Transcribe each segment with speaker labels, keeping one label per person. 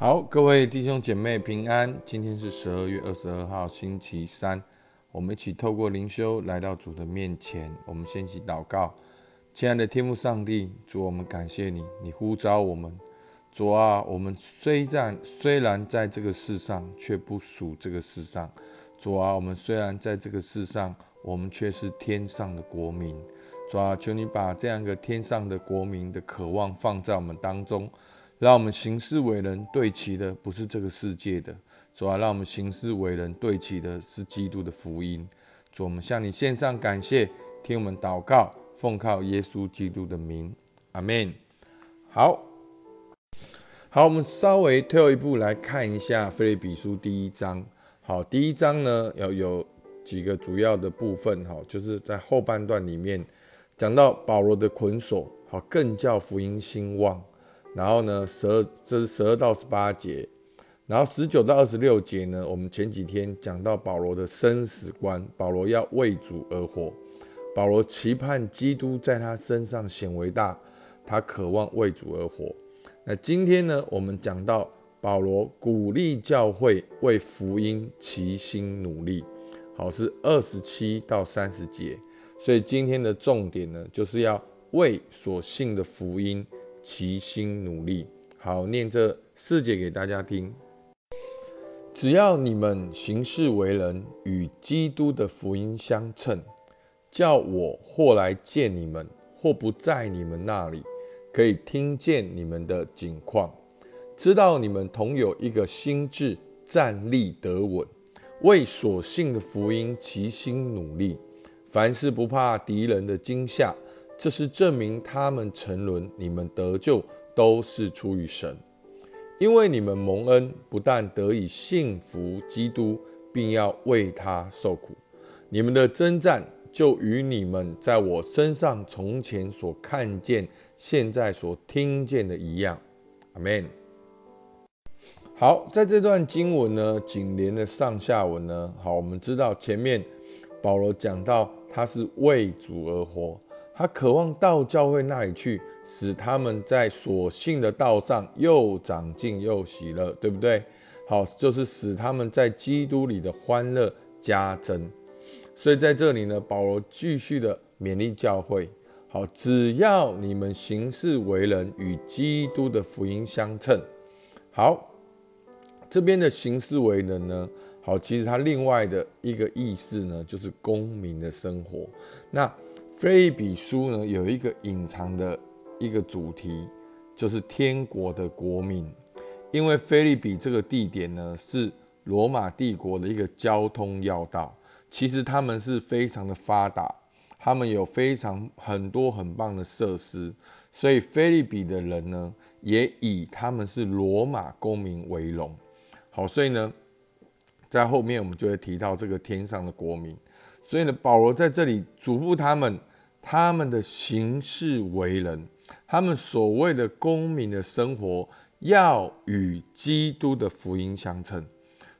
Speaker 1: 好，各位弟兄姐妹平安。今天是十二月二十二号，星期三。我们一起透过灵修来到主的面前。我们先一起祷告，亲爱的天父上帝，主，我们感谢你，你呼召我们。主啊，我们虽然虽然在这个世上，却不属这个世上。主啊，我们虽然在这个世上，我们却是天上的国民。主啊，求你把这样一个天上的国民的渴望放在我们当中。让我们行事为人对齐的不是这个世界的，主啊，让我们行事为人对齐的是基督的福音。主，我们向你献上感谢，听我们祷告，奉靠耶稣基督的名，阿门。好，好，我们稍微退后一步来看一下《菲利比书》第一章。好，第一章呢要有几个主要的部分，哈，就是在后半段里面讲到保罗的捆锁，好，更叫福音兴旺。然后呢，十二这是十二到十八节，然后十九到二十六节呢，我们前几天讲到保罗的生死观，保罗要为主而活，保罗期盼基督在他身上显为大，他渴望为主而活。那今天呢，我们讲到保罗鼓励教会为福音齐心努力，好是二十七到三十节，所以今天的重点呢，就是要为所信的福音。齐心努力，好念这四节给大家听。只要你们行事为人与基督的福音相称，叫我或来见你们，或不在你们那里，可以听见你们的景况，知道你们同有一个心智，站立得稳，为所信的福音齐心努力，凡事不怕敌人的惊吓。这是证明他们沉沦，你们得救都是出于神，因为你们蒙恩，不但得以信服基督，并要为他受苦。你们的征战就与你们在我身上从前所看见、现在所听见的一样。阿门。好，在这段经文呢，紧连的上下文呢，好，我们知道前面保罗讲到他是为主而活。他渴望到教会那里去，使他们在所信的道上又长进又喜乐，对不对？好，就是使他们在基督里的欢乐加增。所以在这里呢，保罗继续的勉励教会：好，只要你们行事为人与基督的福音相称。好，这边的行事为人呢，好，其实它另外的一个意思呢，就是公民的生活。那菲利比书呢有一个隐藏的一个主题，就是天国的国民。因为菲利比这个地点呢是罗马帝国的一个交通要道，其实他们是非常的发达，他们有非常很多很棒的设施，所以菲利比的人呢也以他们是罗马公民为荣。好，所以呢在后面我们就会提到这个天上的国民。所以呢保罗在这里嘱咐他们。他们的行事为人，他们所谓的公民的生活，要与基督的福音相称。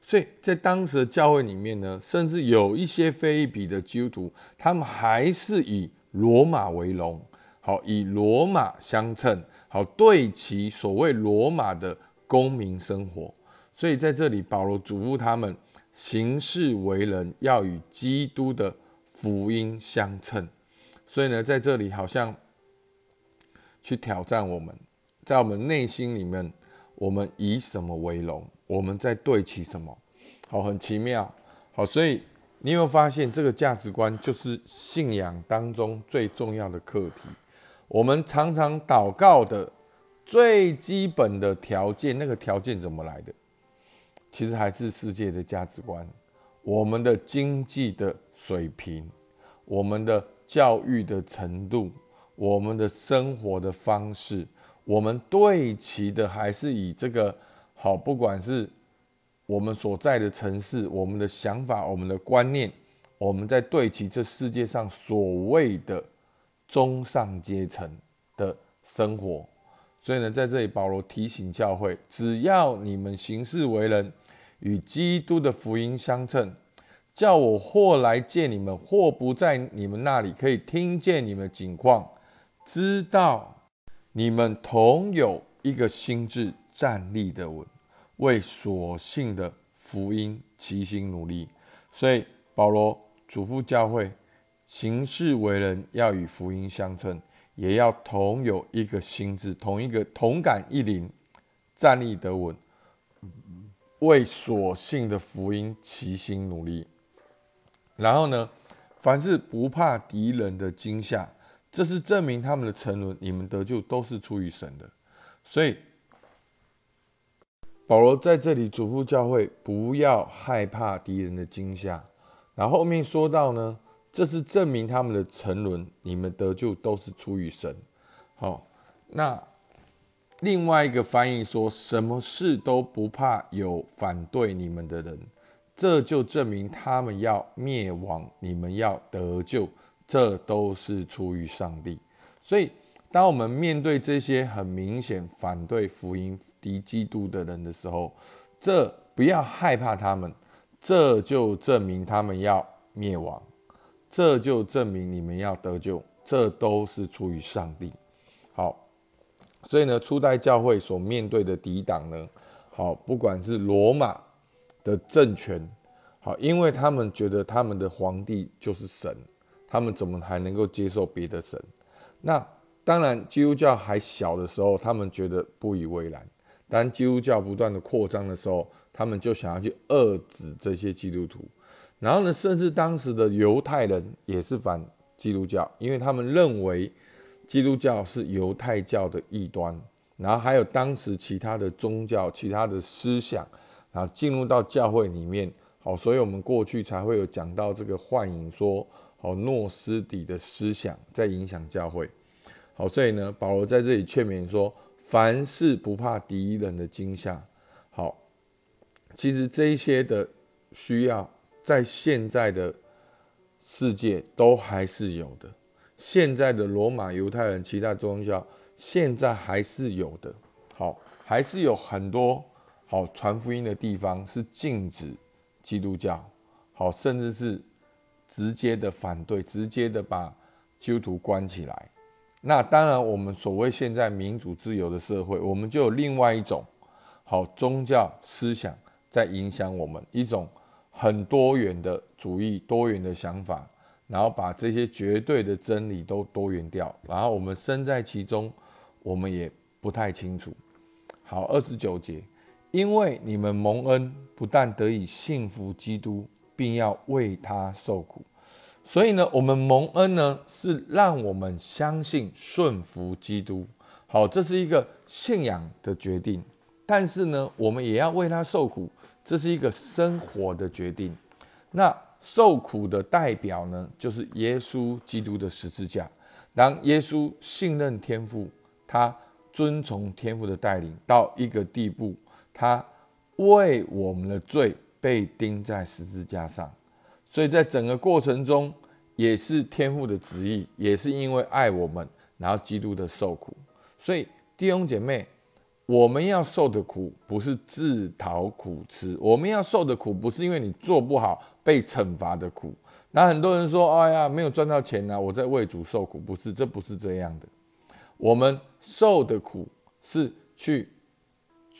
Speaker 1: 所以在当时的教会里面呢，甚至有一些非比的基督徒，他们还是以罗马为荣，好以罗马相称，好对其所谓罗马的公民生活。所以在这里，保罗嘱咐他们行事为人要与基督的福音相称。所以呢，在这里好像去挑战我们，在我们内心里面，我们以什么为荣？我们在对齐什么？好，很奇妙。好，所以你有没有发现，这个价值观就是信仰当中最重要的课题。我们常常祷告的最基本的条件，那个条件怎么来的？其实还是世界的价值观，我们的经济的水平，我们的。教育的程度，我们的生活的方式，我们对齐的还是以这个好，不管是我们所在的城市，我们的想法，我们的观念，我们在对齐这世界上所谓的中上阶层的生活。所以呢，在这里保罗提醒教会，只要你们行事为人与基督的福音相称。叫我或来见你们，或不在你们那里，可以听见你们的景况，知道你们同有一个心智站立的稳。为所信的福音齐心努力。所以保罗嘱咐教会，行事为人要与福音相称，也要同有一个心智，同一个同感一灵，站立得稳，为所信的福音齐心努力。然后呢，凡是不怕敌人的惊吓，这是证明他们的沉沦，你们得救都是出于神的。所以保罗在这里嘱咐教会，不要害怕敌人的惊吓。然后后面说到呢，这是证明他们的沉沦，你们得救都是出于神。好，那另外一个翻译说，什么事都不怕有反对你们的人。这就证明他们要灭亡，你们要得救，这都是出于上帝。所以，当我们面对这些很明显反对福音、敌基督的人的时候，这不要害怕他们，这就证明他们要灭亡，这就证明你们要得救，这都是出于上帝。好，所以呢，初代教会所面对的抵挡呢，好，不管是罗马。的政权，好，因为他们觉得他们的皇帝就是神，他们怎么还能够接受别的神？那当然，基督教还小的时候，他们觉得不以为然；当基督教不断的扩张的时候，他们就想要去遏制这些基督徒。然后呢，甚至当时的犹太人也是反基督教，因为他们认为基督教是犹太教的异端。然后还有当时其他的宗教、其他的思想。啊进入到教会里面，好，所以我们过去才会有讲到这个幻影说，好，诺斯底的思想在影响教会，好，所以呢，保罗在这里劝勉说，凡事不怕敌人的惊吓，好，其实这些的需要在现在的世界都还是有的，现在的罗马犹太人其他宗教现在还是有的，好，还是有很多。好，传福音的地方是禁止基督教，好，甚至是直接的反对，直接的把基督徒关起来。那当然，我们所谓现在民主自由的社会，我们就有另外一种好宗教思想在影响我们，一种很多元的主义、多元的想法，然后把这些绝对的真理都多元掉，然后我们身在其中，我们也不太清楚。好，二十九节。因为你们蒙恩，不但得以信服基督，并要为他受苦，所以呢，我们蒙恩呢，是让我们相信顺服基督。好，这是一个信仰的决定。但是呢，我们也要为他受苦，这是一个生活的决定。那受苦的代表呢，就是耶稣基督的十字架。当耶稣信任天父，他遵从天父的带领，到一个地步。他为我们的罪被钉在十字架上，所以在整个过程中也是天父的旨意，也是因为爱我们，然后基督的受苦。所以弟兄姐妹，我们要受的苦不是自讨苦吃，我们要受的苦不是因为你做不好被惩罚的苦。那很多人说：“哎呀，没有赚到钱呢，我在为主受苦。”不是，这不是这样的。我们受的苦是去。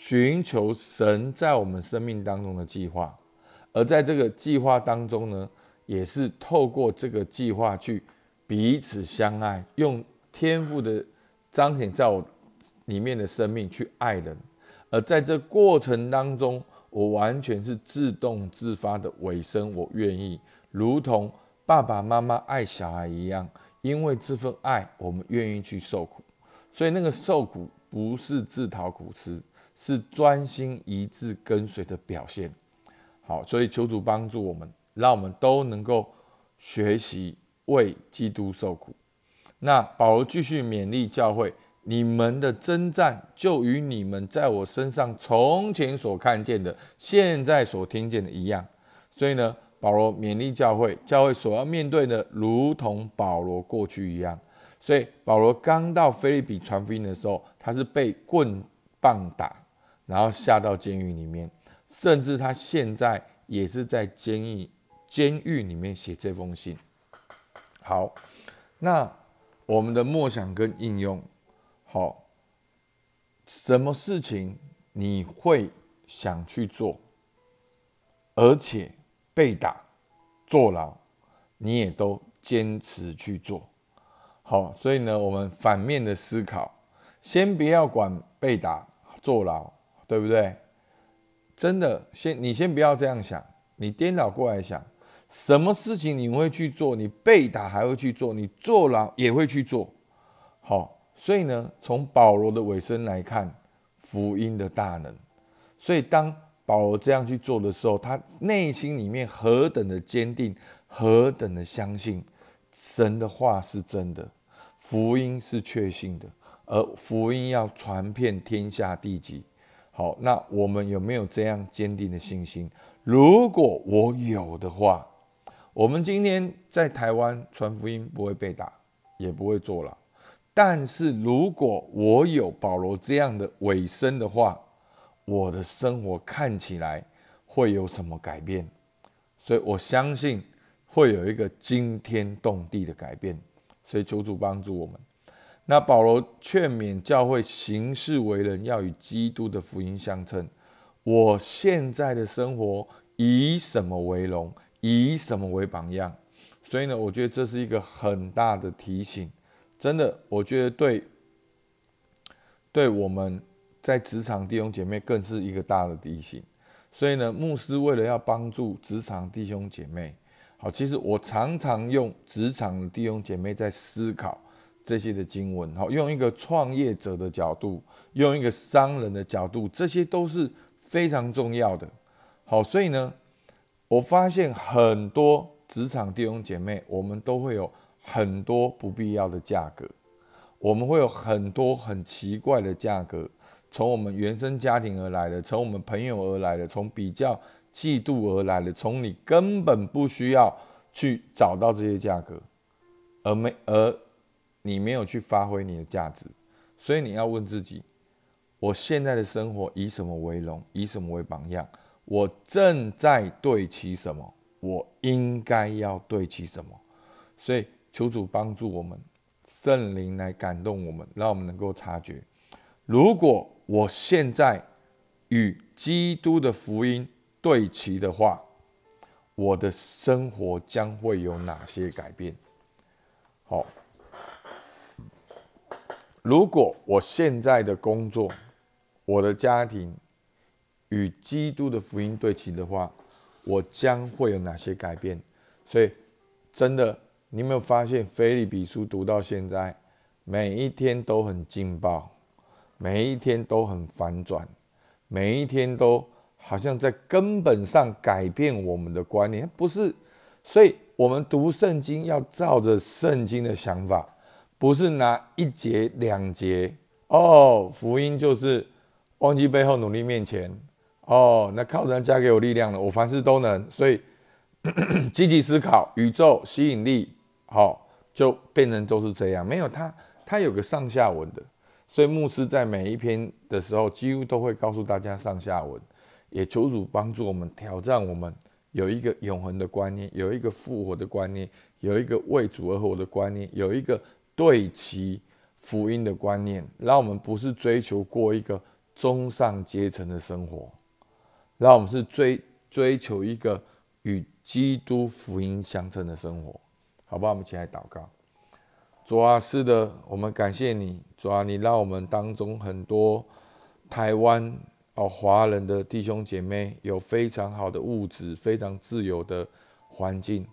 Speaker 1: 寻求神在我们生命当中的计划，而在这个计划当中呢，也是透过这个计划去彼此相爱，用天赋的彰显在我里面的生命去爱人。而在这过程当中，我完全是自动自发的尾声，我愿意，如同爸爸妈妈爱小孩一样，因为这份爱，我们愿意去受苦。所以那个受苦不是自讨苦吃。是专心一致跟随的表现。好，所以求主帮助我们，让我们都能够学习为基督受苦。那保罗继续勉励教会：你们的征战就与你们在我身上从前所看见的、现在所听见的一样。所以呢，保罗勉励教会，教会所要面对的，如同保罗过去一样。所以保罗刚到菲利比传福音的时候，他是被棍棒打。然后下到监狱里面，甚至他现在也是在监狱监狱里面写这封信。好，那我们的默想跟应用，好，什么事情你会想去做，而且被打、坐牢，你也都坚持去做。好，所以呢，我们反面的思考，先不要管被打、坐牢，对不对？真的，先你先不要这样想，你颠倒过来想，什么事情你会去做？你被打还会去做，你坐牢也会去做。好，所以呢，从保罗的尾声来看，福音的大能。所以当保罗这样去做的时候，他内心里面何等的坚定，何等的相信神的话是真的。福音是确信的，而福音要传遍天下地极。好，那我们有没有这样坚定的信心？如果我有的话，我们今天在台湾传福音不会被打，也不会坐牢。但是如果我有保罗这样的尾声的话，我的生活看起来会有什么改变？所以我相信会有一个惊天动地的改变。所以求主帮助我们。那保罗劝勉教会行事为人要与基督的福音相称。我现在的生活以什么为荣？以什么为榜样？所以呢，我觉得这是一个很大的提醒。真的，我觉得对，对我们在职场弟兄姐妹更是一个大的提醒。所以呢，牧师为了要帮助职场弟兄姐妹。好，其实我常常用职场弟兄姐妹在思考这些的经文，好，用一个创业者的角度，用一个商人的角度，这些都是非常重要的。好，所以呢，我发现很多职场弟兄姐妹，我们都会有很多不必要的价格，我们会有很多很奇怪的价格，从我们原生家庭而来的，从我们朋友而来的，从比较。嫉妒而来的，从你根本不需要去找到这些价格，而没而你没有去发挥你的价值，所以你要问自己：我现在的生活以什么为荣？以什么为榜样？我正在对齐什么？我应该要对齐什么？所以求主帮助我们，圣灵来感动我们，让我们能够察觉：如果我现在与基督的福音。对齐的话，我的生活将会有哪些改变？好，如果我现在的工作、我的家庭与基督的福音对齐的话，我将会有哪些改变？所以，真的，你有没有发现，菲利比书读到现在，每一天都很劲爆，每一天都很反转，每一天都。好像在根本上改变我们的观念，不是，所以我们读圣经要照着圣经的想法，不是拿一节两节哦。福音就是忘记背后努力面前哦，那靠人加给我力量了，我凡事都能。所以 积极思考，宇宙吸引力好，就变成都是这样。没有他，他有个上下文的，所以牧师在每一篇的时候，几乎都会告诉大家上下文。也求主帮助我们挑战我们有一个永恒的观念，有一个复活的观念，有一个为主而活的观念，有一个对齐福音的观念，让我们不是追求过一个中上阶层的生活，让我们是追追求一个与基督福音相称的生活，好不好？我们一起来祷告。主啊，是的，我们感谢你，主啊，你让我们当中很多台湾。哦，华人的弟兄姐妹有非常好的物质，非常自由的环境。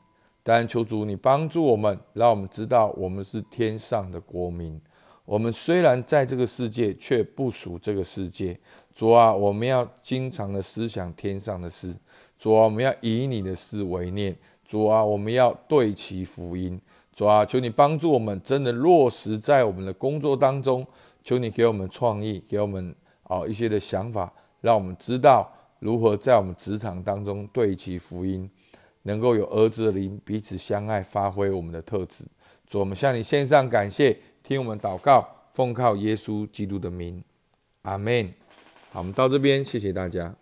Speaker 1: 但求主你帮助我们，让我们知道我们是天上的国民。我们虽然在这个世界，却不属这个世界。主啊，我们要经常的思想天上的事。主啊，我们要以你的事为念。主啊，我们要对齐福音。主啊，求你帮助我们，真的落实在我们的工作当中。求你给我们创意，给我们。哦，一些的想法，让我们知道如何在我们职场当中对齐福音，能够有儿子的灵，彼此相爱，发挥我们的特质。主，我们向你献上感谢，听我们祷告，奉靠耶稣基督的名，阿门。好，我们到这边，谢谢大家。